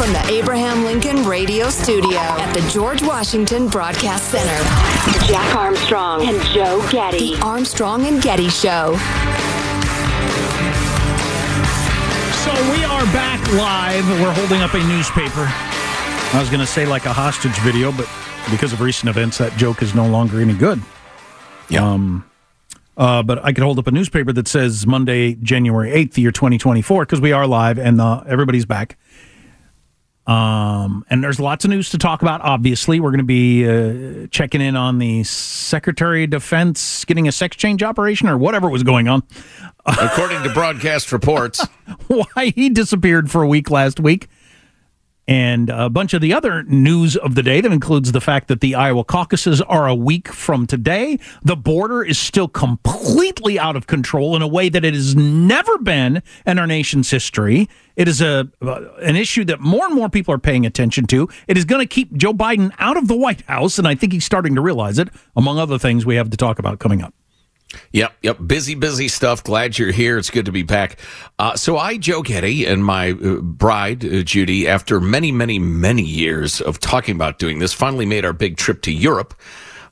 from the Abraham Lincoln Radio Studio at the George Washington Broadcast Center. Jack Armstrong and Joe Getty. The Armstrong and Getty Show. So we are back live. We're holding up a newspaper. I was going to say like a hostage video, but because of recent events, that joke is no longer any good. Yeah. Um, uh, but I could hold up a newspaper that says Monday, January 8th, the year 2024, because we are live and uh, everybody's back. Um, and there's lots of news to talk about. Obviously, we're going to be uh, checking in on the Secretary of Defense getting a sex change operation or whatever was going on. According to broadcast reports, why he disappeared for a week last week and a bunch of the other news of the day that includes the fact that the Iowa caucuses are a week from today. The border is still completely out of control in a way that it has never been in our nation's history. It is a uh, an issue that more and more people are paying attention to. It is going to keep Joe Biden out of the White House, and I think he's starting to realize it. Among other things, we have to talk about coming up. Yep, yep. Busy, busy stuff. Glad you're here. It's good to be back. Uh, so I, Joe Getty, and my uh, bride, uh, Judy, after many, many, many years of talking about doing this, finally made our big trip to Europe.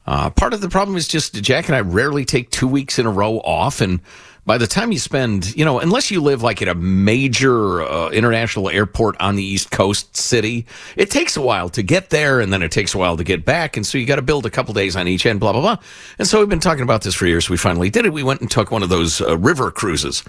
Uh, part of the problem is just Jack and I rarely take two weeks in a row off, and by the time you spend, you know, unless you live like at a major uh, international airport on the East Coast city, it takes a while to get there and then it takes a while to get back. And so you got to build a couple days on each end, blah, blah, blah. And so we've been talking about this for years. We finally did it. We went and took one of those uh, river cruises.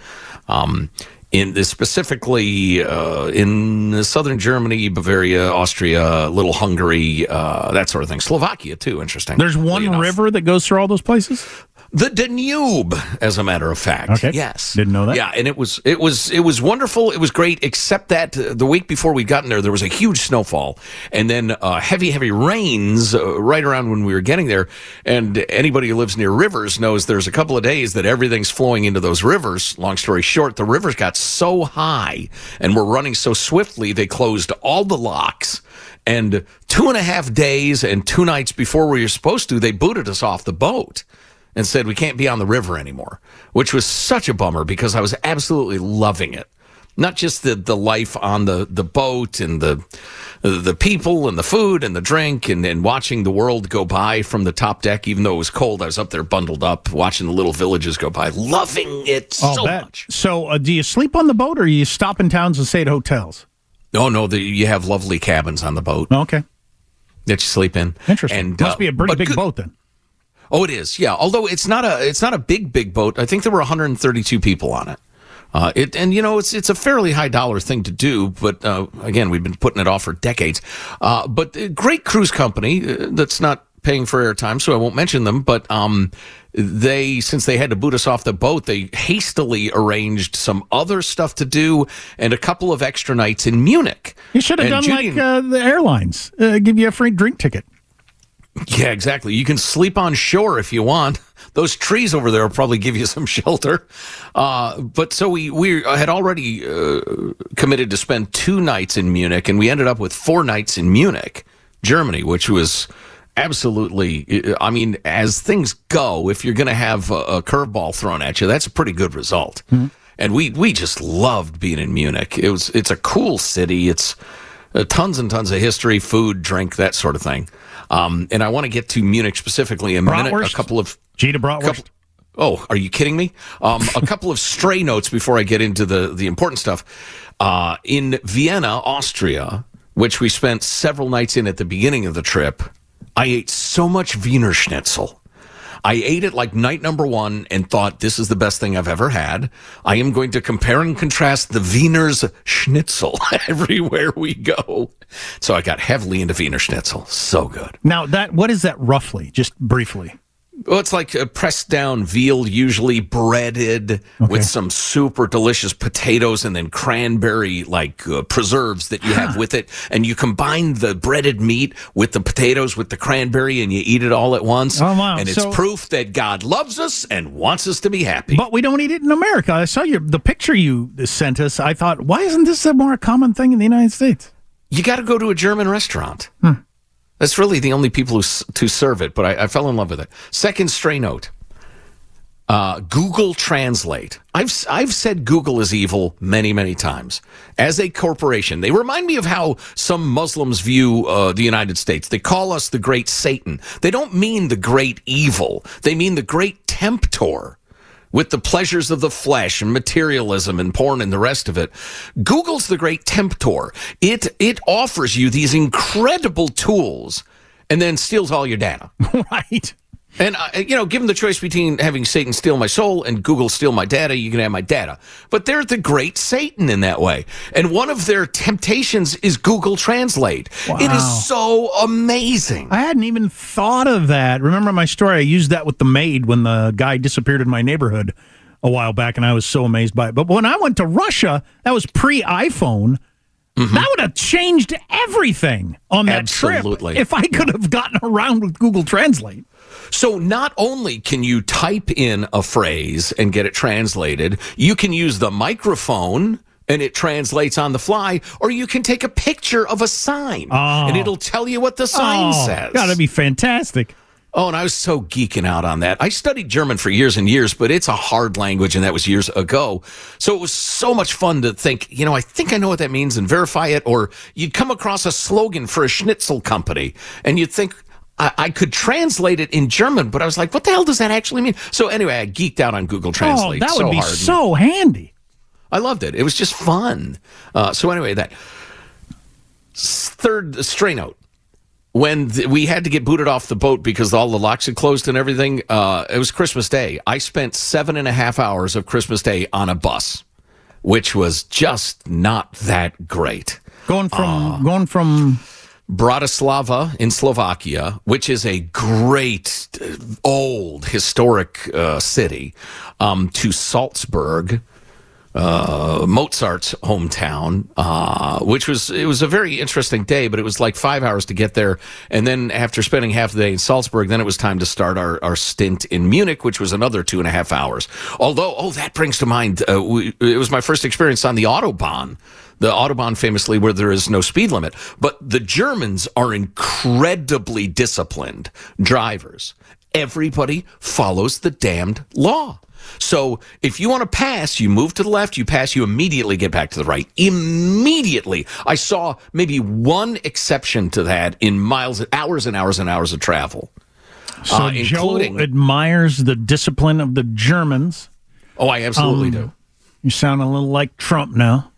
Um, in this specifically uh, in southern Germany, Bavaria, Austria, little Hungary, uh, that sort of thing. Slovakia too. Interesting. There's one river that goes through all those places. The Danube, as a matter of fact. Okay. Yes. Didn't know that. Yeah, and it was it was it was wonderful. It was great, except that uh, the week before we got in there, there was a huge snowfall, and then uh, heavy, heavy rains uh, right around when we were getting there. And anybody who lives near rivers knows there's a couple of days that everything's flowing into those rivers. Long story short, the rivers got so high and were running so swiftly they closed all the locks. And two and a half days and two nights before we were supposed to, they booted us off the boat and said we can't be on the river anymore, which was such a bummer because I was absolutely loving it. Not just the, the life on the, the boat and the the people and the food and the drink and, and watching the world go by from the top deck, even though it was cold. I was up there bundled up, watching the little villages go by, loving it I'll so bet. much. So, uh, do you sleep on the boat or you stop in towns and stay at hotels? Oh no, the, you have lovely cabins on the boat Okay. that you sleep in. Interesting. And, Must uh, be a pretty big good- boat then. Oh, it is. Yeah. Although it's not a it's not a big big boat. I think there were 132 people on it. Uh, it and you know it's it's a fairly high dollar thing to do, but uh, again we've been putting it off for decades. Uh, but a great cruise company uh, that's not paying for airtime, so I won't mention them. But um, they since they had to boot us off the boat, they hastily arranged some other stuff to do and a couple of extra nights in Munich. You should have And done Judy like uh, the airlines, uh, give you a free drink ticket. Yeah, exactly. You can sleep on shore if you want. Those trees over there will probably give you some shelter. Uh, but so we we had already uh, committed to spend two nights in Munich, and we ended up with four nights in Munich, Germany, which was absolutely. I mean, as things go, if you're going to have a, a curveball thrown at you, that's a pretty good result. Mm-hmm. And we we just loved being in Munich. It was it's a cool city. It's uh, tons and tons of history, food, drink, that sort of thing. Um, and I want to get to Munich specifically in a minute. A couple of Gita Bratwurst. Couple, oh, are you kidding me? Um, a couple of stray notes before I get into the the important stuff. Uh, in Vienna, Austria, which we spent several nights in at the beginning of the trip, I ate so much Wiener Schnitzel. I ate it like night number one and thought this is the best thing I've ever had. I am going to compare and contrast the Wiener's Schnitzel everywhere we go. So I got heavily into Wiener Schnitzel. So good. Now that what is that roughly? Just briefly. Well, it's like a pressed down veal, usually breaded okay. with some super delicious potatoes and then cranberry like uh, preserves that you have with it. And you combine the breaded meat with the potatoes with the cranberry and you eat it all at once. Oh, wow. And it's so, proof that God loves us and wants us to be happy. But we don't eat it in America. I saw your the picture you sent us. I thought, why isn't this a more common thing in the United States? You got to go to a German restaurant. Hmm. That's really the only people who to serve it, but I, I fell in love with it. Second stray note. Uh, Google Translate. I've I've said Google is evil many many times as a corporation. They remind me of how some Muslims view uh, the United States. They call us the great Satan. They don't mean the great evil. They mean the great tempter with the pleasures of the flesh and materialism and porn and the rest of it. Google's the great temptor. It it offers you these incredible tools and then steals all your data. right. And, uh, you know, given the choice between having Satan steal my soul and Google steal my data, you can have my data. But they're the great Satan in that way. And one of their temptations is Google Translate. Wow. It is so amazing. I hadn't even thought of that. Remember my story? I used that with the maid when the guy disappeared in my neighborhood a while back, and I was so amazed by it. But when I went to Russia, that was pre iPhone. Mm-hmm. That would have changed everything on that Absolutely. trip if I could have gotten around with Google Translate. So not only can you type in a phrase and get it translated, you can use the microphone and it translates on the fly, or you can take a picture of a sign oh. and ah. it'll tell you what the sign oh, says. Gotta be fantastic. Oh, and I was so geeking out on that. I studied German for years and years, but it's a hard language, and that was years ago. So it was so much fun to think, you know, I think I know what that means and verify it. Or you'd come across a slogan for a schnitzel company, and you'd think, I, I, could translate it in German, but I was like, what the hell does that actually mean? So anyway, I geeked out on Google Translate. Oh, that would so be hard. so handy. I loved it. It was just fun. Uh, so anyway, that third stray note. When th- we had to get booted off the boat because all the locks had closed and everything, uh, it was Christmas Day. I spent seven and a half hours of Christmas Day on a bus, which was just not that great. Going from uh, going from Bratislava in Slovakia, which is a great, uh, old, historic uh, city, um, to Salzburg, uh, Mozart's hometown, uh, which was it was a very interesting day, but it was like five hours to get there, and then after spending half the day in Salzburg, then it was time to start our, our stint in Munich, which was another two and a half hours. Although, oh, that brings to mind, uh, we, it was my first experience on the autobahn the Autobahn famously where there is no speed limit. But the Germans are incredibly disciplined drivers. Everybody follows the damned law. So if you want to pass, you move to the left, you pass, you immediately get back to the right. Immediately. I saw maybe one exception to that in miles, hours and hours and hours of travel. So uh, Joe admires the discipline of the Germans. Oh, I absolutely um, do. You sound a little like Trump now.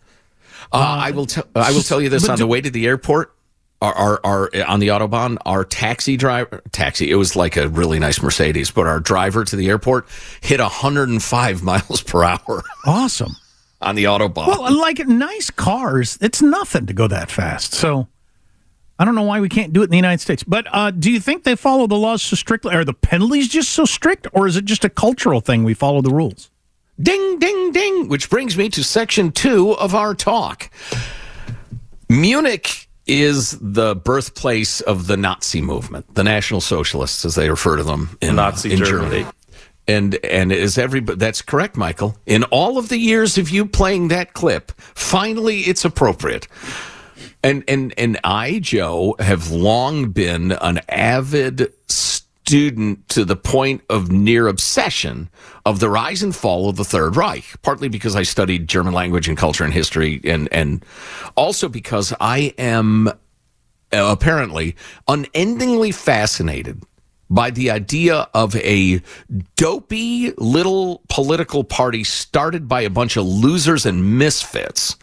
Uh, I will tell. I will tell you this: on the way to the airport, our, our, our on the autobahn, our taxi driver, taxi. It was like a really nice Mercedes, but our driver to the airport hit 105 miles per hour. Awesome on the autobahn. Well, like nice cars, it's nothing to go that fast. So. I don't know why we can't do it in the United States. But uh, do you think they follow the laws so strictly? Are the penalties just so strict, or is it just a cultural thing? We follow the rules. Ding, ding, ding. Which brings me to section two of our talk. Munich is the birthplace of the Nazi movement, the National Socialists, as they refer to them in Nazi in Germany. And and is everybody? That's correct, Michael. In all of the years of you playing that clip, finally it's appropriate. And and and I, Joe, have long been an avid student to the point of near obsession of the rise and fall of the Third Reich. Partly because I studied German language and culture and history, and and also because I am uh, apparently unendingly fascinated by the idea of a dopey little political party started by a bunch of losers and misfits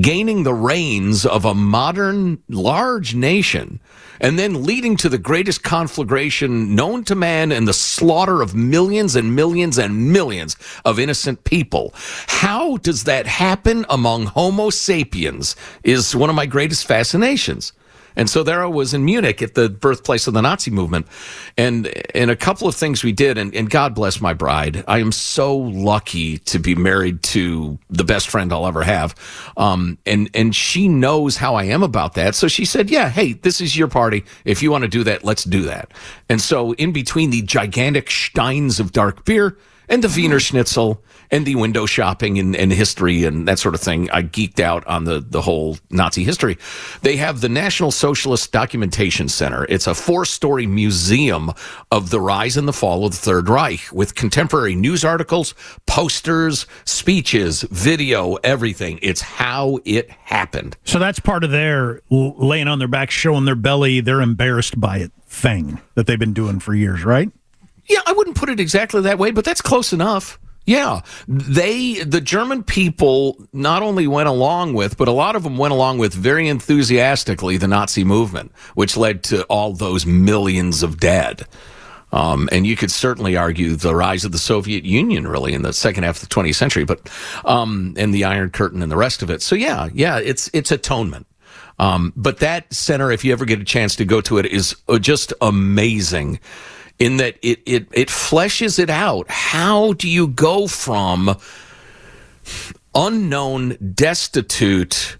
gaining the reins of a modern large nation and then leading to the greatest conflagration known to man and the slaughter of millions and millions and millions of innocent people. How does that happen among Homo sapiens is one of my greatest fascinations. And so there I was in Munich at the birthplace of the Nazi movement. And and a couple of things we did, and, and God bless my bride. I am so lucky to be married to the best friend I'll ever have. Um, and, and she knows how I am about that. So she said, Yeah, hey, this is your party. If you want to do that, let's do that. And so in between the gigantic steins of dark beer and the Wiener Schnitzel and the window shopping and, and history and that sort of thing. I geeked out on the, the whole Nazi history. They have the National Socialist Documentation Center. It's a four story museum of the rise and the fall of the Third Reich with contemporary news articles, posters, speeches, video, everything. It's how it happened. So that's part of their laying on their back, showing their belly, they're embarrassed by it thing that they've been doing for years, right? Yeah, I wouldn't put it exactly that way, but that's close enough. Yeah, they, the German people, not only went along with, but a lot of them went along with very enthusiastically the Nazi movement, which led to all those millions of dead. Um, and you could certainly argue the rise of the Soviet Union, really, in the second half of the 20th century, but um, and the Iron Curtain and the rest of it. So yeah, yeah, it's it's atonement. Um, but that center, if you ever get a chance to go to it, is uh, just amazing in that it, it, it fleshes it out. How do you go from unknown, destitute,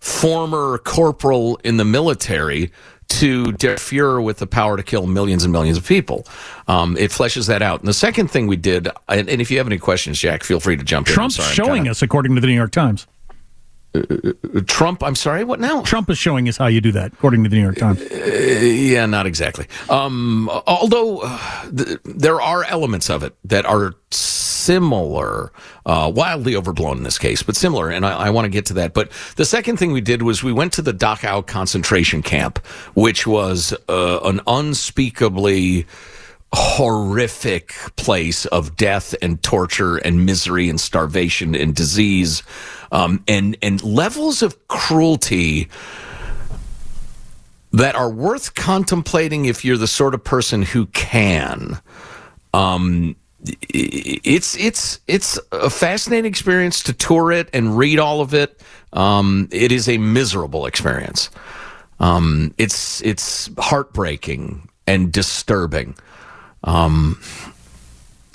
former corporal in the military to Der Fuhrer with the power to kill millions and millions of people? Um, it fleshes that out. And the second thing we did, and, and if you have any questions, Jack, feel free to jump in. Trump's sorry, I'm showing kinda- us, according to the New York Times. Trump, I'm sorry, what now? Trump is showing us how you do that, according to the New York Times. Yeah, not exactly. Um, although uh, th- there are elements of it that are similar, uh, wildly overblown in this case, but similar, and I, I want to get to that. But the second thing we did was we went to the Dachau concentration camp, which was uh, an unspeakably horrific place of death and torture and misery and starvation and disease um, and and levels of cruelty that are worth contemplating if you're the sort of person who can. Um, it's it's it's a fascinating experience to tour it and read all of it. Um, it is a miserable experience. Um, it's it's heartbreaking and disturbing. Um,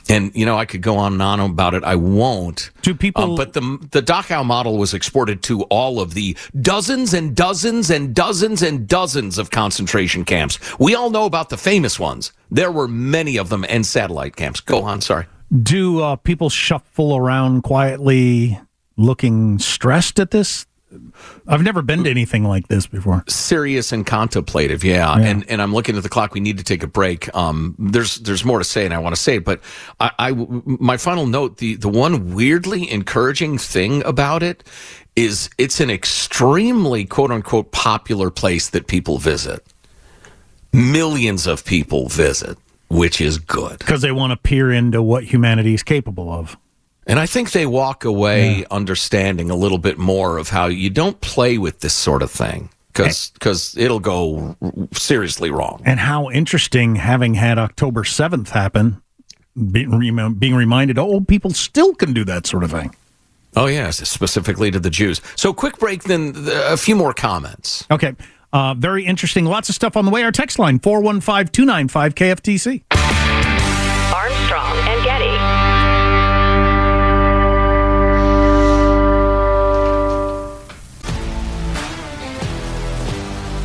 and you know, I could go on and on about it. I won't. Do people? Um, but the the Dachau model was exported to all of the dozens and dozens and dozens and dozens of concentration camps. We all know about the famous ones. There were many of them and satellite camps. Go on. Sorry. Do uh, people shuffle around quietly, looking stressed at this? I've never been to anything like this before. serious and contemplative yeah. and and i'm looking at the clock we need to take a break um there's there's more to say and i want to say it but I, I my final note the the one weirdly encouraging thing about it is it's an extremely quote unquote popular place that people visit millions of people visit which is good Because they want to peer into what humanity is capable of. And I think they walk away understanding a little bit more of how you don't play with this sort of thing because it'll go seriously wrong. And how interesting having had October 7th happen, being, being reminded, oh, people still can do that sort of thing. Oh, yes, specifically to the Jews. So, quick break, then a few more comments. Okay. Uh, very interesting. Lots of stuff on the way. Our text line, 415 295 KFTC.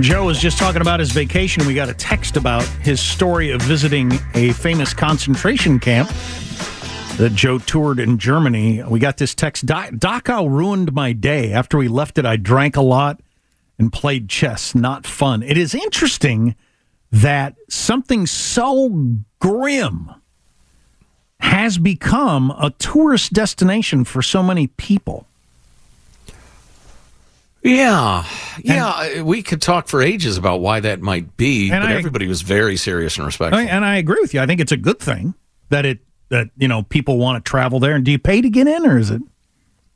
Joe was just talking about his vacation. We got a text about his story of visiting a famous concentration camp that Joe toured in Germany. We got this text Dachau ruined my day. After we left it, I drank a lot and played chess. Not fun. It is interesting that something so grim has become a tourist destination for so many people. Yeah, yeah, and, we could talk for ages about why that might be, but I, everybody was very serious and respectful. And I agree with you. I think it's a good thing that it that you know people want to travel there. And do you pay to get in, or is it?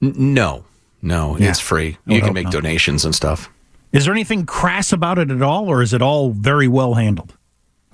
No, no, yeah. it's free. You can make not. donations and stuff. Is there anything crass about it at all, or is it all very well handled?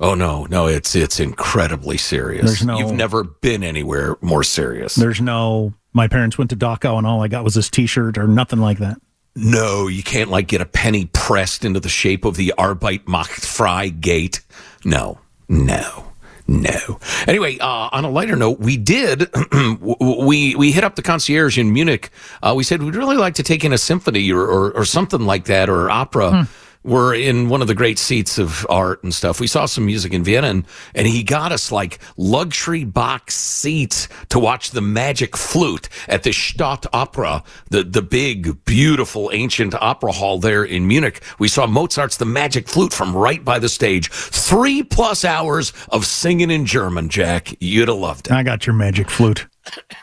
Oh no, no, it's it's incredibly serious. There's no, You've never been anywhere more serious. There's no. My parents went to Dachau, and all I got was this T-shirt, or nothing like that. No, you can't like get a penny pressed into the shape of the Arbeit macht frei gate. No, no. No. Anyway, uh, on a lighter note, we did we we hit up the concierge in Munich. Uh, we said we'd really like to take in a symphony or or, or something like that or opera. Hmm were in one of the great seats of art and stuff. We saw some music in Vienna, and, and he got us like luxury box seats to watch the Magic Flute at the Stadt Opera, the, the big, beautiful, ancient opera hall there in Munich. We saw Mozart's The Magic Flute from right by the stage. Three plus hours of singing in German, Jack. You'd have loved it. I got your Magic Flute.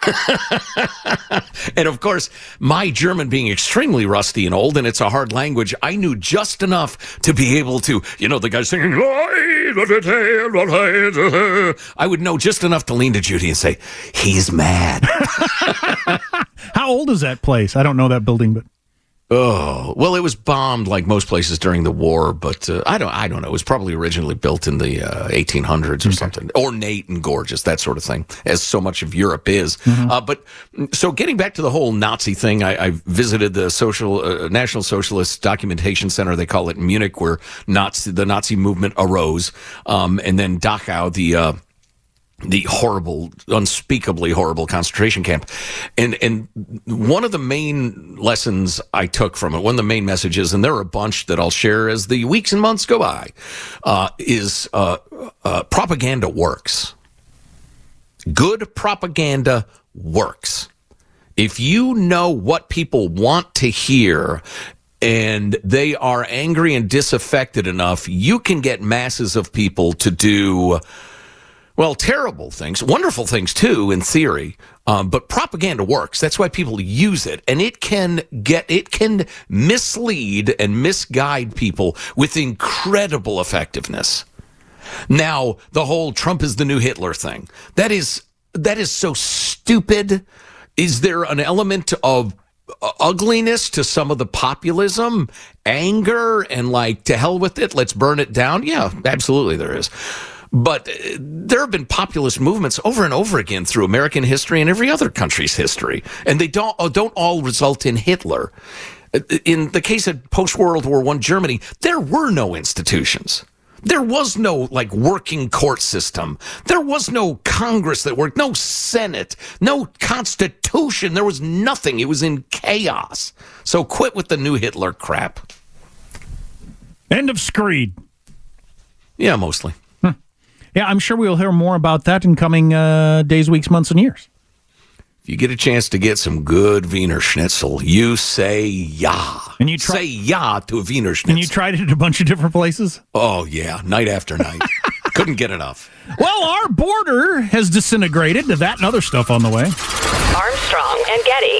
and of course, my German being extremely rusty and old, and it's a hard language, I knew just enough to be able to, you know, the guy singing, I would know just enough to lean to Judy and say, he's mad. How old is that place? I don't know that building, but. Oh well, it was bombed like most places during the war, but uh, I don't. I don't know. It was probably originally built in the uh, 1800s or okay. something, ornate and gorgeous, that sort of thing, as so much of Europe is. Mm-hmm. Uh, but so, getting back to the whole Nazi thing, I, I visited the social uh, National Socialist Documentation Center. They call it in Munich, where Nazi the Nazi movement arose, um, and then Dachau, the uh, the horrible, unspeakably horrible concentration camp. And and one of the main lessons I took from it, one of the main messages, and there are a bunch that I'll share as the weeks and months go by, uh, is uh, uh, propaganda works. Good propaganda works. If you know what people want to hear and they are angry and disaffected enough, you can get masses of people to do well, terrible things, wonderful things too, in theory. Um, but propaganda works. That's why people use it, and it can get it can mislead and misguide people with incredible effectiveness. Now, the whole Trump is the new Hitler thing that is that is so stupid. Is there an element of ugliness to some of the populism, anger, and like to hell with it, let's burn it down. Yeah, absolutely, there is. But uh, there have been populist movements over and over again through American history and every other country's history, and they don't uh, don't all result in Hitler. Uh, in the case of post World War One Germany, there were no institutions. There was no like working court system. There was no Congress that worked, no Senate, no Constitution. There was nothing. It was in chaos. So quit with the new Hitler crap. End of screed. Yeah, mostly. Yeah, I'm sure we'll hear more about that in coming uh, days, weeks, months, and years. If you get a chance to get some good Wiener Schnitzel, you say yeah. And you try- say yeah to a Wiener Schnitzel. And you tried it at a bunch of different places? Oh yeah, night after night. Couldn't get enough. Well, our border has disintegrated. To that and other stuff on the way. Armstrong and Getty.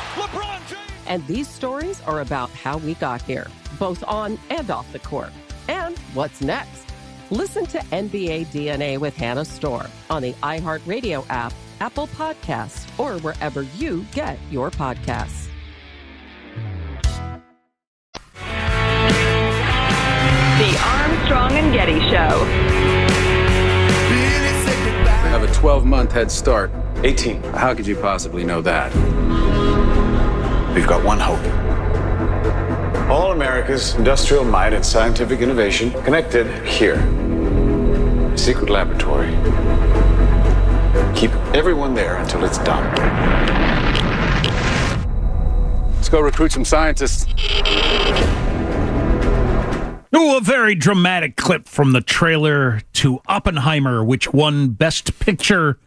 LeBron James. And these stories are about how we got here, both on and off the court. And what's next? Listen to NBA DNA with Hannah Storm on the iHeartRadio app, Apple Podcasts, or wherever you get your podcasts. The Armstrong and Getty Show. We have a 12 month head start. 18. How could you possibly know that? We've got one hope. All America's industrial might and scientific innovation connected here. Secret laboratory. Keep everyone there until it's done. Let's go recruit some scientists. Ooh, a very dramatic clip from the trailer to Oppenheimer, which won Best Picture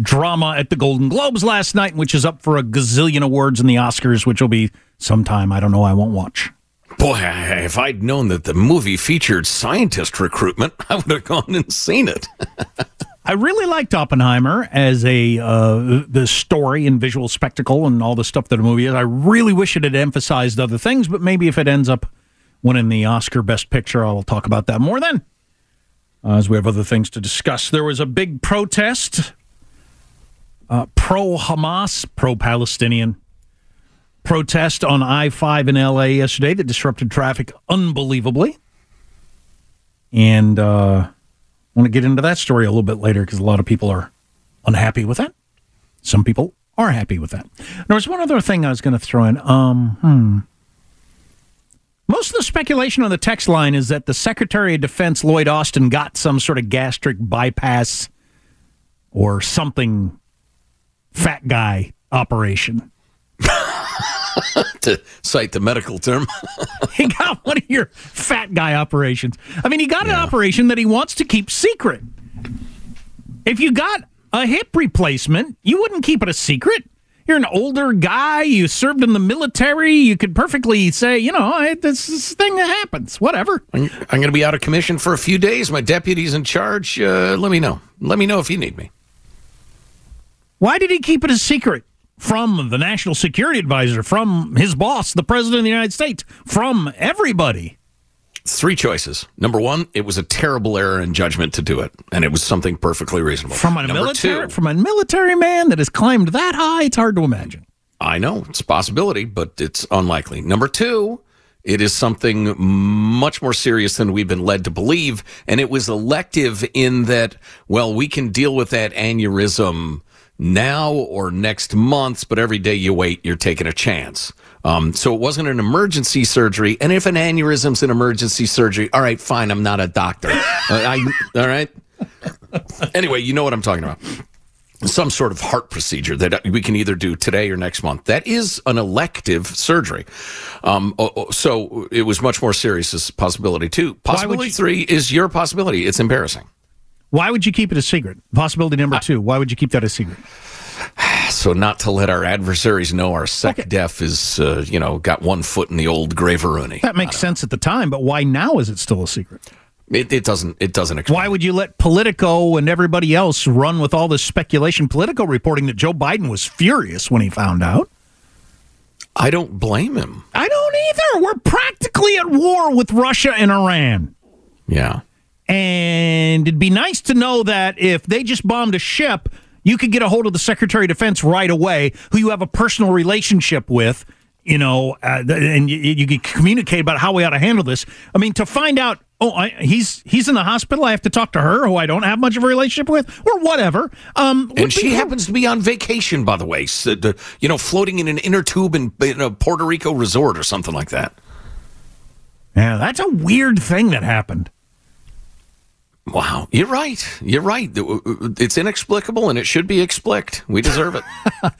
drama at the Golden Globes last night, which is up for a gazillion awards in the Oscars, which will be sometime. I don't know. I won't watch. Boy, if I'd known that the movie featured scientist recruitment, I would have gone and seen it. I really liked Oppenheimer as a uh, the story and visual spectacle and all the stuff that a movie is. I really wish it had emphasized other things, but maybe if it ends up winning the Oscar Best Picture, I will talk about that more then. Uh, as we have other things to discuss, there was a big protest, uh, pro Hamas, pro Palestinian protest on I five in L.A. yesterday that disrupted traffic unbelievably, and. Uh, I want to get into that story a little bit later because a lot of people are unhappy with that. Some people are happy with that. There was one other thing I was going to throw in. Um, hmm. Most of the speculation on the text line is that the Secretary of Defense, Lloyd Austin, got some sort of gastric bypass or something fat guy operation. to cite the medical term. he got one of your fat guy operations. I mean, he got an operation that he wants to keep secret. If you got a hip replacement, you wouldn't keep it a secret. You're an older guy. You served in the military. You could perfectly say, you know, hey, this is a thing that happens. Whatever. I'm, I'm going to be out of commission for a few days. My deputy's in charge. Uh, let me know. Let me know if you need me. Why did he keep it a secret? from the national security advisor, from his boss, the president of the United States, from everybody. Three choices. Number one, it was a terrible error in judgment to do it, and it was something perfectly reasonable. From a military two, from a military man that has climbed that high, it's hard to imagine. I know it's a possibility, but it's unlikely. Number two, it is something much more serious than we've been led to believe, and it was elective in that, well, we can deal with that aneurysm now or next month, but every day you wait, you're taking a chance. Um, so it wasn't an emergency surgery, and if an aneurysm's an emergency surgery, all right, fine, I'm not a doctor. Uh, I, all right. Anyway, you know what I'm talking about some sort of heart procedure that we can either do today or next month. That is an elective surgery. Um, so it was much more serious as possibility two. Possibility you- three is your possibility. It's embarrassing. Why would you keep it a secret? Possibility number two. Why would you keep that a secret? So not to let our adversaries know our sec def is, uh, you know, got one foot in the old graveroonie. That makes sense at the time, but why now is it still a secret? It, it doesn't. It doesn't. Explain. Why would you let Politico and everybody else run with all this speculation? Politico reporting that Joe Biden was furious when he found out. I don't blame him. I don't either. We're practically at war with Russia and Iran. Yeah. And it'd be nice to know that if they just bombed a ship, you could get a hold of the Secretary of Defense right away, who you have a personal relationship with, you know, uh, and you, you could communicate about how we ought to handle this. I mean, to find out, oh, I, he's he's in the hospital, I have to talk to her, who I don't have much of a relationship with, or whatever. Um, And she cool. happens to be on vacation, by the way. So, the- you know, floating in an inner tube in, in a Puerto Rico resort or something like that. Yeah, that's a weird thing that happened. Wow, you're right. You're right. Uh, uh, it's inexplicable, and it should be explicit. We deserve it.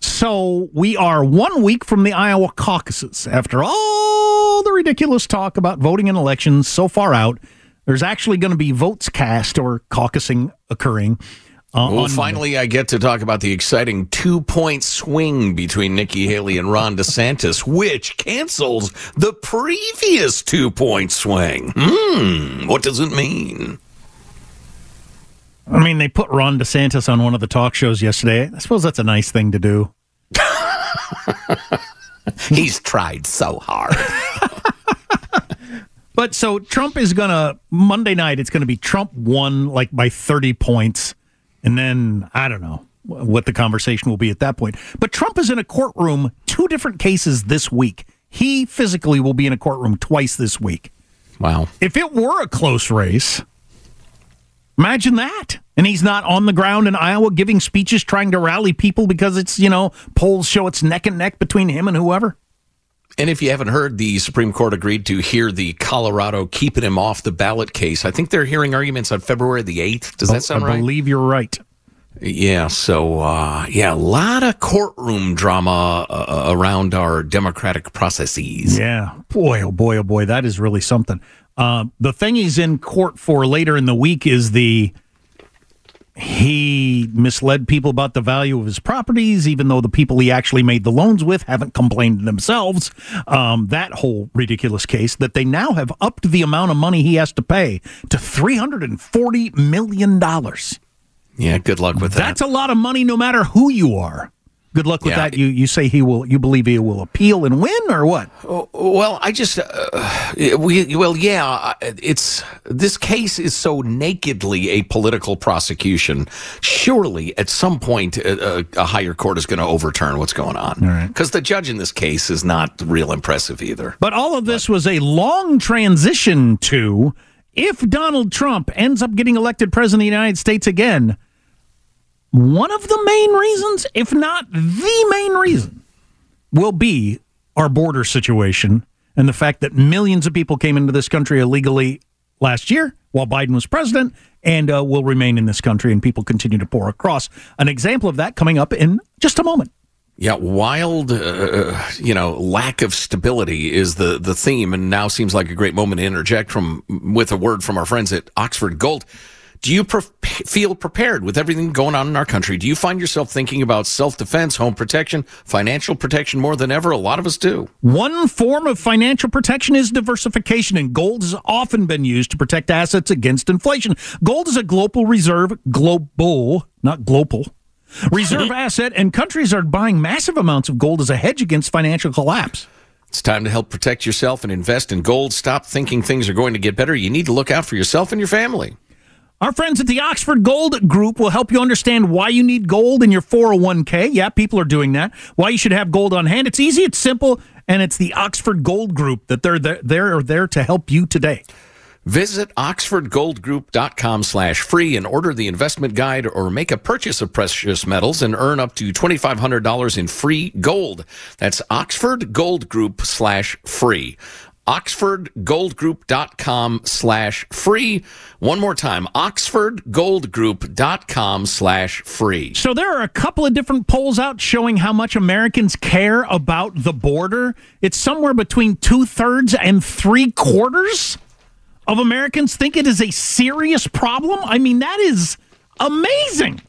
So we are one week from the Iowa caucuses. After all the ridiculous talk about voting in elections so far out, there's actually going to be votes cast or caucusing occurring. Uh, well, on finally, I get to talk about the exciting two point swing between Nikki Haley and Ron DeSantis, which cancels the previous two point swing. Hmm, what does it mean? I mean, they put Ron DeSantis on one of the talk shows yesterday. I suppose that's a nice thing to do. He's tried so hard. But so Trump is going to, Monday night, it's going to be Trump won like by 30 points. And then I don't know what the conversation will be at that point. But Trump is in a courtroom, two different cases this week. He physically will be in a courtroom twice this week. Wow. If it were a close race, imagine that. And he's not on the ground in Iowa giving speeches trying to rally people because it's, you know, polls show it's neck and neck between him and whoever. And if you haven't heard, the Supreme Court agreed to hear the Colorado keeping him off the ballot case. I think they're hearing arguments on February the 8th. Does that sound I right? I believe you're right. Yeah, so uh, yeah, a lot of courtroom drama uh, around our democratic processes. Yeah. Boy, oh boy, oh boy, that is really something. Uh, the thing he's in court for later in the week is the he misled people about the value of his properties, even though the people he actually made the loans with haven't complained themselves. Um, that whole ridiculous case that they now have upped the amount of money he has to pay to $340 million. Yeah, good luck with that. That's a lot of money no matter who you are. Good luck with Yeah. that. You you say he will you believe he will appeal and win or what? Well, I just uh, we well, yeah, it's this case is so nakedly a political prosecution. Surely, at some point, a, a, a higher court is going to overturn what's going on. Because the judge in this case is not real impressive either. But all of this was a long transition to if Donald Trump ends up getting elected president of the United States again, one of the main reasons, if not the main reason, will be our border situation and the fact that millions of people came into this country illegally last year while Biden was president and uh, will remain in this country and people continue to pour across. An example of that coming up in just a moment. Yeah, wild, uh, you know, lack of stability is the the theme, and now seems like a great moment to interject from with a word from our friends at Oxford Gold. Do you pre- feel prepared with everything going on in our country? Do you find yourself thinking about self defense, home protection, financial protection more than ever? A lot of us do. One form of financial protection is diversification, and gold has often been used to protect assets against inflation. Gold is a global reserve, global, not global, reserve asset, and countries are buying massive amounts of gold as a hedge against financial collapse. It's time to help protect yourself and invest in gold. Stop thinking things are going to get better. You need to look out for yourself and your family. Our friends at the Oxford Gold Group will help you understand why you need gold in your 401k. Yeah, people are doing that. Why you should have gold on hand. It's easy, it's simple, and it's the Oxford Gold Group that they're there, they're there to help you today. Visit oxfordgoldgroup.com slash free and order the investment guide or make a purchase of precious metals and earn up to $2,500 in free gold. That's oxfordgoldgroup slash free oxfordgoldgroup.com slash free. One more time, oxfordgoldgroup.com slash free. So there are a couple of different polls out showing how much Americans care about the border. It's somewhere between two thirds and three quarters of Americans think it is a serious problem. I mean, that is amazing.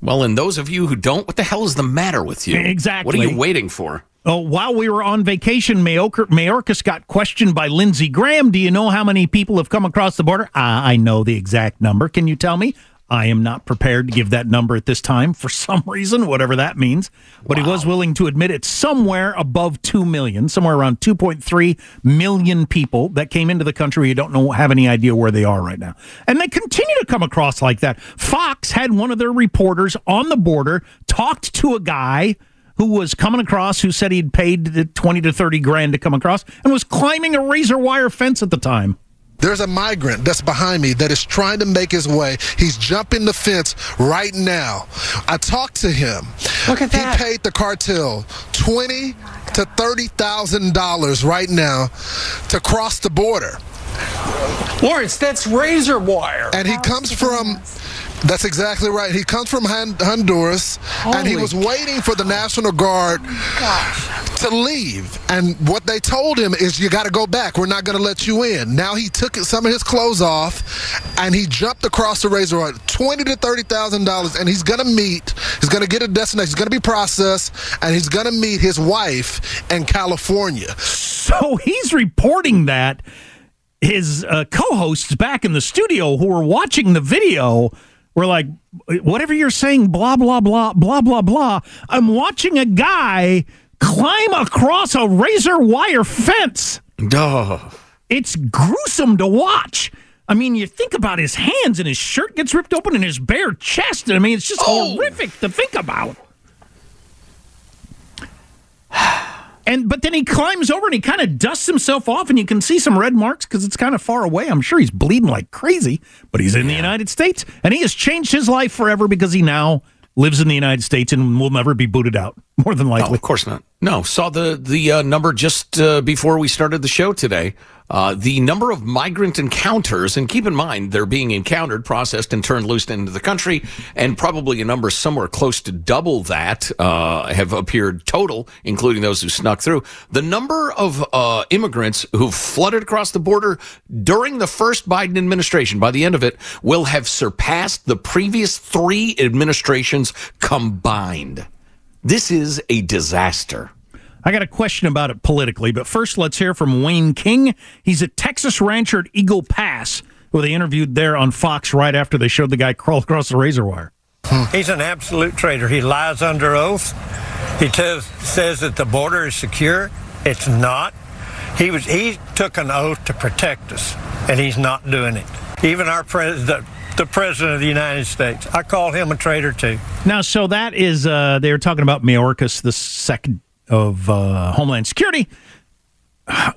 Well, and those of you who don't, what the hell is the matter with you? Exactly. What are you waiting for? Oh, while we were on vacation, Mayorkas got questioned by Lindsey Graham. Do you know how many people have come across the border? Uh, I know the exact number. Can you tell me? I am not prepared to give that number at this time for some reason, whatever that means. But wow. he was willing to admit it's somewhere above 2 million, somewhere around 2.3 million people that came into the country. You don't know, have any idea where they are right now. And they continue to come across like that. Fox had one of their reporters on the border talked to a guy who was coming across who said he'd paid 20 to 30 grand to come across and was climbing a razor wire fence at the time. There's a migrant that's behind me that is trying to make his way. He's jumping the fence right now. I talked to him. Look at that. He paid the cartel twenty to thirty thousand dollars right now to cross the border. Lawrence, that's razor wire. And he comes from that's exactly right. He comes from Honduras, Holy and he was waiting for the National Guard oh to leave. And what they told him is, "You got to go back. We're not going to let you in." Now he took some of his clothes off, and he jumped across the razor wire, twenty to thirty thousand dollars, and he's going to meet. He's going to get a destination. He's going to be processed, and he's going to meet his wife in California. So he's reporting that his uh, co-hosts back in the studio who were watching the video we're like, whatever you're saying, blah, blah, blah, blah, blah, blah. I'm watching a guy climb across a razor wire fence. Duh. It's gruesome to watch. I mean, you think about his hands and his shirt gets ripped open and his bare chest. I mean, it's just oh. horrific to think about. And but then he climbs over and he kind of dusts himself off, and you can see some red marks because it's kind of far away. I'm sure he's bleeding like crazy, but he's in the United States, and he has changed his life forever because he now lives in the United States and will never be booted out. More than likely, oh, of course not. No, saw the the uh, number just uh, before we started the show today. Uh, the number of migrant encounters, and keep in mind they're being encountered, processed, and turned loose into the country, and probably a number somewhere close to double that uh, have appeared total, including those who snuck through. The number of uh, immigrants who flooded across the border during the first Biden administration, by the end of it, will have surpassed the previous three administrations combined. This is a disaster. I got a question about it politically, but first let's hear from Wayne King. He's a Texas rancher at Eagle Pass, who they interviewed there on Fox right after they showed the guy crawl across the razor wire. He's an absolute traitor. He lies under oath. He t- says that the border is secure. It's not. He was he took an oath to protect us, and he's not doing it. Even our president, the president of the United States, I call him a traitor too. Now, so that is uh, they were talking about Mayorkas, the second of uh, Homeland Security,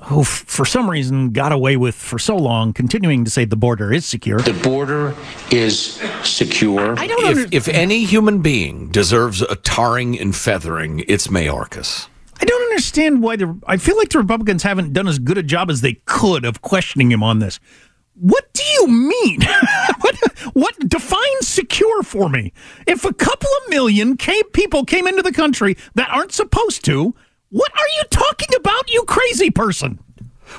who for some reason got away with for so long continuing to say the border is secure. The border is secure. I don't if, if any human being deserves a tarring and feathering, it's Mayorkas. I don't understand why the. I feel like the Republicans haven't done as good a job as they could of questioning him on this. What do you mean? what, defines secure for me? If a couple of million came, people came into the country that aren't supposed to, what are you talking about, you crazy person?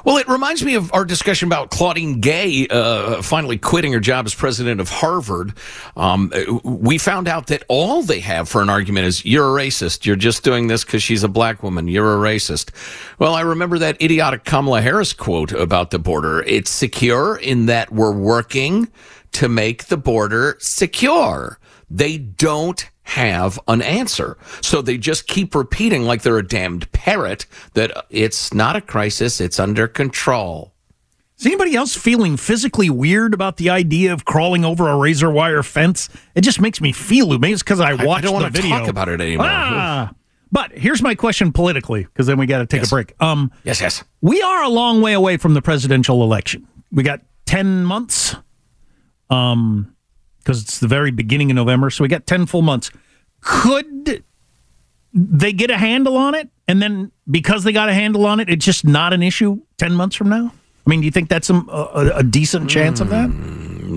Well, it reminds me of our discussion about Claudine Gay uh, finally quitting her job as president of Harvard. Um, we found out that all they have for an argument is you're a racist. You're just doing this because she's a black woman. You're a racist. Well, I remember that idiotic Kamala Harris quote about the border. It's secure in that we're working to make the border secure. They don't have an answer. So they just keep repeating like they're a damned parrot that it's not a crisis, it's under control. Is anybody else feeling physically weird about the idea of crawling over a razor wire fence? It just makes me feel maybe it's because I watched I don't the video. talk about it anymore. Ah! But here's my question politically, because then we got to take Yes. a break. Um, Yes, yes. we are a long way away from the presidential election. We got ten months, um, because it's the very beginning of November. So we got ten full months. Could they get a handle on it, and then because they got a handle on it, it's just not an issue ten months from now? I mean, do you think that's a, a, a decent chance of that?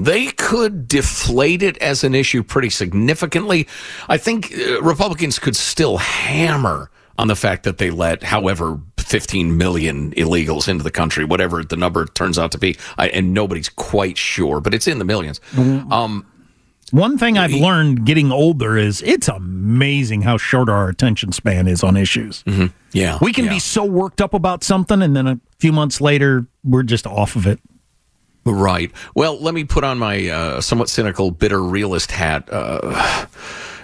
They could deflate it as an issue pretty significantly. I think uh, Republicans could still hammer on the fact that they let, however, 15 million illegals into the country, whatever the number turns out to be, I, and nobody's quite sure, but it's in the millions. Um, One thing I've learned getting older is it's amazing how short our attention span is on issues. yeah, We can yeah. be so worked up about something, and then a few months later, we're just off of it. Right. Well, let me put on my uh, somewhat cynical, bitter realist hat. Uh,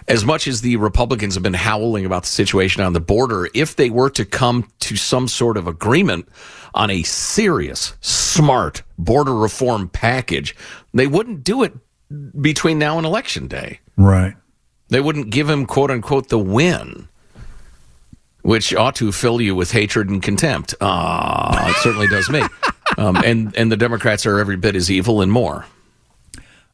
as much as the Republicans have been howling about the situation on the border, if they were to come to some sort of agreement on a serious, smart border reform package, they wouldn't do it between now and election day. Right. They wouldn't give him, quote unquote, the win, which ought to fill you with hatred and contempt. Ah, it certainly does me. Um, and, and the Democrats are every bit as evil and more.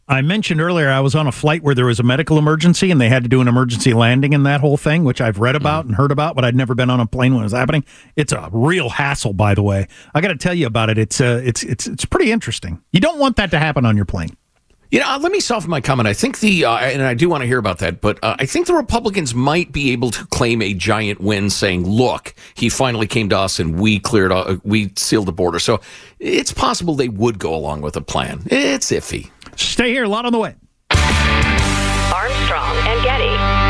I mentioned earlier I was on a flight where there was a medical emergency and they had to do an emergency landing and that whole thing, which I've read about and heard about, but I'd never been on a plane when it was happening. It's a real hassle, by the way. I got to tell you about it. It's uh, it's it's it's pretty interesting. You don't want that to happen on your plane. You know, uh, let me soften my comment. I think the, uh, and I do want to hear about that, but uh, I think the Republicans might be able to claim a giant win, saying, "Look, he finally came to us, and we cleared, uh, we sealed the border." So it's possible they would go along with a plan. It's iffy. Stay here. A lot on the way. Armstrong and Getty.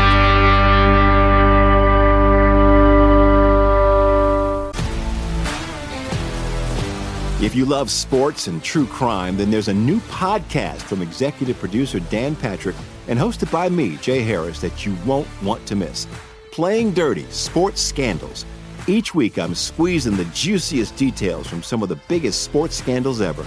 If you love sports and true crime, then there's a new podcast from executive producer Dan Patrick and hosted by me, Jay Harris, that you won't want to miss. Playing Dirty Sports Scandals. Each week, I'm squeezing the juiciest details from some of the biggest sports scandals ever.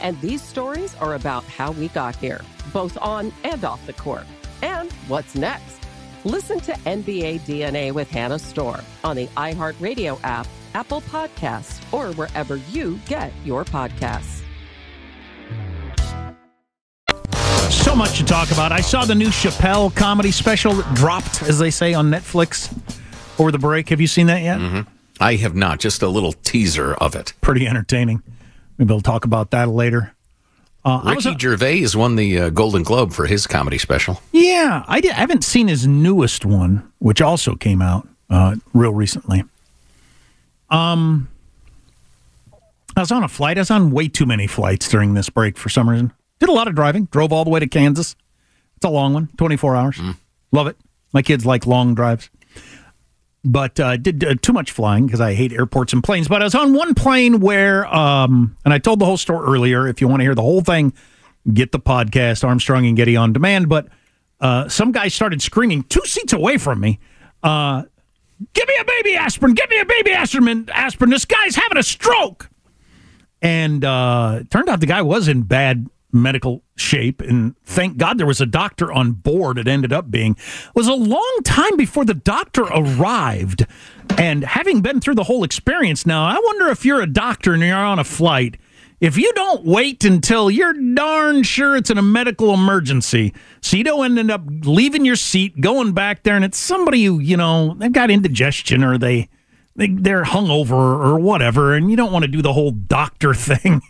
And these stories are about how we got here, both on and off the court. And what's next? Listen to NBA DNA with Hannah Storm on the iHeartRadio app, Apple Podcasts, or wherever you get your podcasts. So much to talk about. I saw the new Chappelle comedy special that dropped, as they say, on Netflix over the break. Have you seen that yet? Mm-hmm. I have not. Just a little teaser of it. Pretty entertaining. Maybe we'll talk about that later. Uh, I was Ricky Gervais won the uh, Golden Globe for his comedy special. Yeah, I, did, I haven't seen his newest one, which also came out uh, real recently. Um, I was on a flight. I was on way too many flights during this break for some reason. Did a lot of driving. Drove all the way to Kansas. It's a long one, twenty four hours. Love it. My kids like long drives. But uh, did uh, too much flying because I hate airports and planes. But I was on one plane where, um, and I told the whole story earlier. If you want to hear the whole thing, get the podcast Armstrong and Getty on demand. But uh, some guy started screaming two seats away from me. Uh, Give me a baby aspirin! Give me a baby aspirin! Aspirin! This guy's having a stroke. And uh, turned out the guy was in bad medical shape. And thank God there was a doctor on board. It ended up being was a long time before the doctor arrived. And having been through the whole experience now, I wonder if you're a doctor and you're on a flight. If you don't wait until you're darn sure it's in a medical emergency, so you don't end up leaving your seat, going back there, and it's somebody who, you know, they've got indigestion or they, they they're hungover or whatever, and you don't want to do the whole doctor thing.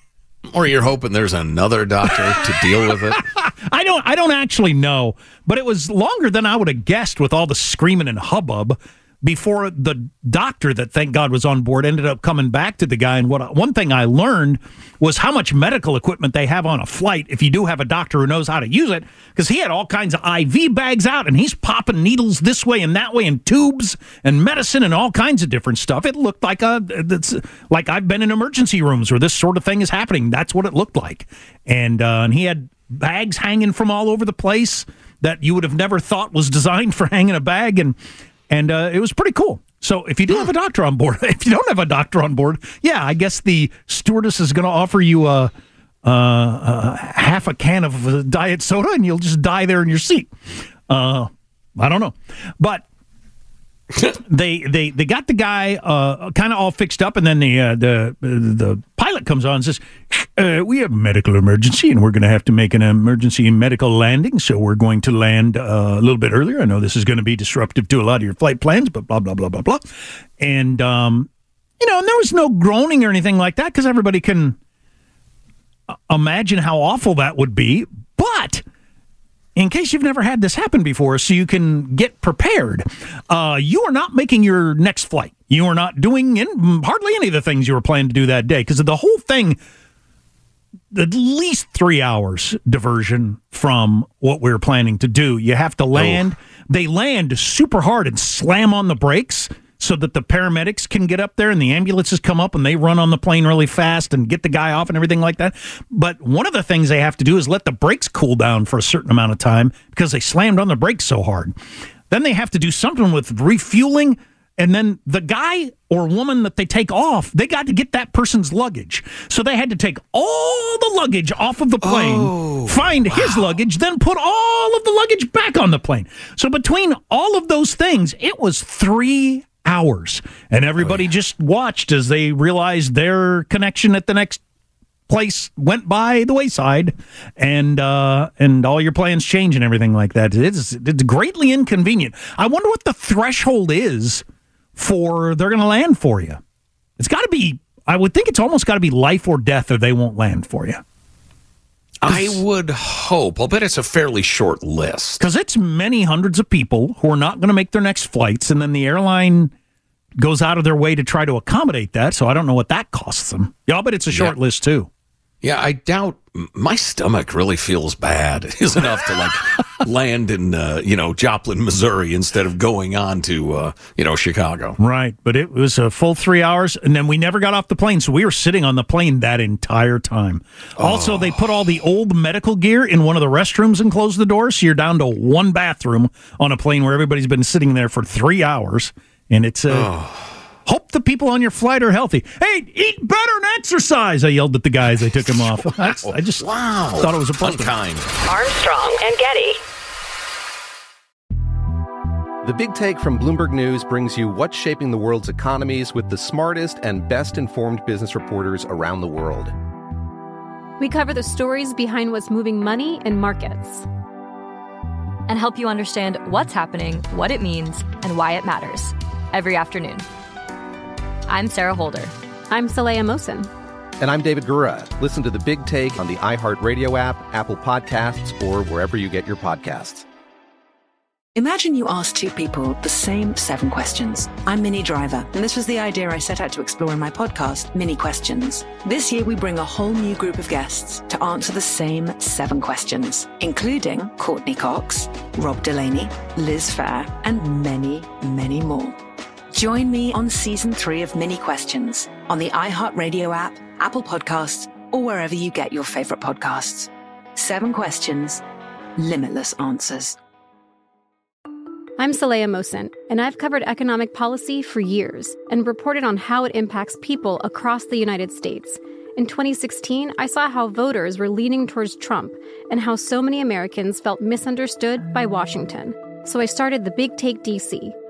Or you're hoping there's another doctor to deal with it. I don't I don't actually know, but it was longer than I would have guessed with all the screaming and hubbub before the doctor that thank God was on board ended up coming back to the guy. And what one thing I learned was how much medical equipment they have on a flight if you do have a doctor who knows how to use it because he had all kinds of IV bags out and he's popping needles this way and that way and tubes and medicine and all kinds of different stuff. It looked like a it's like I've been in emergency rooms where this sort of thing is happening. That's what it looked like. And uh, and he had bags hanging from all over the place that you would have never thought was designed for hanging a bag. And and uh, it was pretty cool. So if you do have a doctor on board, if you don't have a doctor on board, yeah, I guess the stewardess is going to offer you a, a, a, half a can of uh, diet soda, and you'll just die there in your seat. Uh, I don't know, but they they they got the guy uh, kind of all fixed up, and then the uh, the the pilot comes on and says, uh, "We have a medical emergency, and we're going to have to make an emergency medical landing. So we're going to land uh, a little bit earlier. I know this is going to be disruptive to a lot of your flight plans, but blah blah blah blah blah." And um, you know, and there was no groaning or anything like that because everybody can uh, imagine how awful that would be, but in case you've never had this happen before, so you can get prepared. Uh, you are not making your next flight. You are not doing in, hardly any of the things you were planning to do that day because the whole thing, at least three hours diversion from what we were planning to do. You have to land. Oh. They land super hard and slam on the brakes so that the paramedics can get up there and the ambulances come up and they run on the plane really fast and get the guy off and everything like that. But one of the things they have to do is let the brakes cool down for a certain amount of time because they slammed on the brakes so hard. Then they have to do something with refueling. And then the guy or woman that they take off, they got to get that person's luggage. So they had to take all the luggage off of the plane, oh, find wow. his luggage, then put all of the luggage back on the plane. So between all of those things, it was three hours. And everybody oh, yeah. just watched as they realized their connection at the next place went by the wayside. And uh and all your plans change and everything like that. It's it's greatly inconvenient. I wonder what the threshold is for they're going to land for you. It's got to be i would think it's almost got to be life or death or they won't land for you I would hope. I'll bet it's a fairly short list. Because it's many hundreds of people who are not going to make their next flights, and then the airline goes out of their way to try to accommodate that. So I don't know what that costs them. Yeah, but it's a short yeah. list too. Yeah, I doubt my stomach really feels bad is enough to like land in uh, you know Joplin, Missouri, instead of going on to uh, you know Chicago. Right, but it was a full three hours, and then we never got off the plane, so we were sitting on the plane that entire time. Oh. Also, they put all the old medical gear in one of the restrooms and closed the door, so you're down to one bathroom on a plane where everybody's been sitting there for three hours, and it's. Uh, oh Hope the people on your flight are healthy. Hey, eat better and exercise. I yelled at the guys. I took him off. wow. I just wow. thought it was a appropriate. Unkind. Armstrong and Getty. The Big Take from Bloomberg News brings you what's shaping the world's economies with the smartest and best informed business reporters around the world. We cover the stories behind what's moving money and markets. And help you understand what's happening, what it means, and why it matters every afternoon. I'm Sarah Holder. I'm Saleha Mohsin. And I'm David Gura. Listen to the big take on the iHeartRadio app, Apple Podcasts, or wherever you get your podcasts. Imagine you ask two people the same seven questions. I'm Minnie Driver, and this was the idea I set out to explore in my podcast, Minnie Questions. This year, we bring a whole new group of guests to answer the same seven questions, including Courteney Cox, Rob Delaney, Liz Phair, and many, many more. Join me on season three of Minnie Questions on the iHeartRadio app, Apple Podcasts, or wherever you get your favorite podcasts. Seven questions, limitless answers. I'm Saleha Mohsin, and I've covered economic policy for years and reported on how it impacts people across the United States In 2016, I saw how voters were leaning towards Trump and how so many Americans felt misunderstood by Washington. So I started the Big Take DC.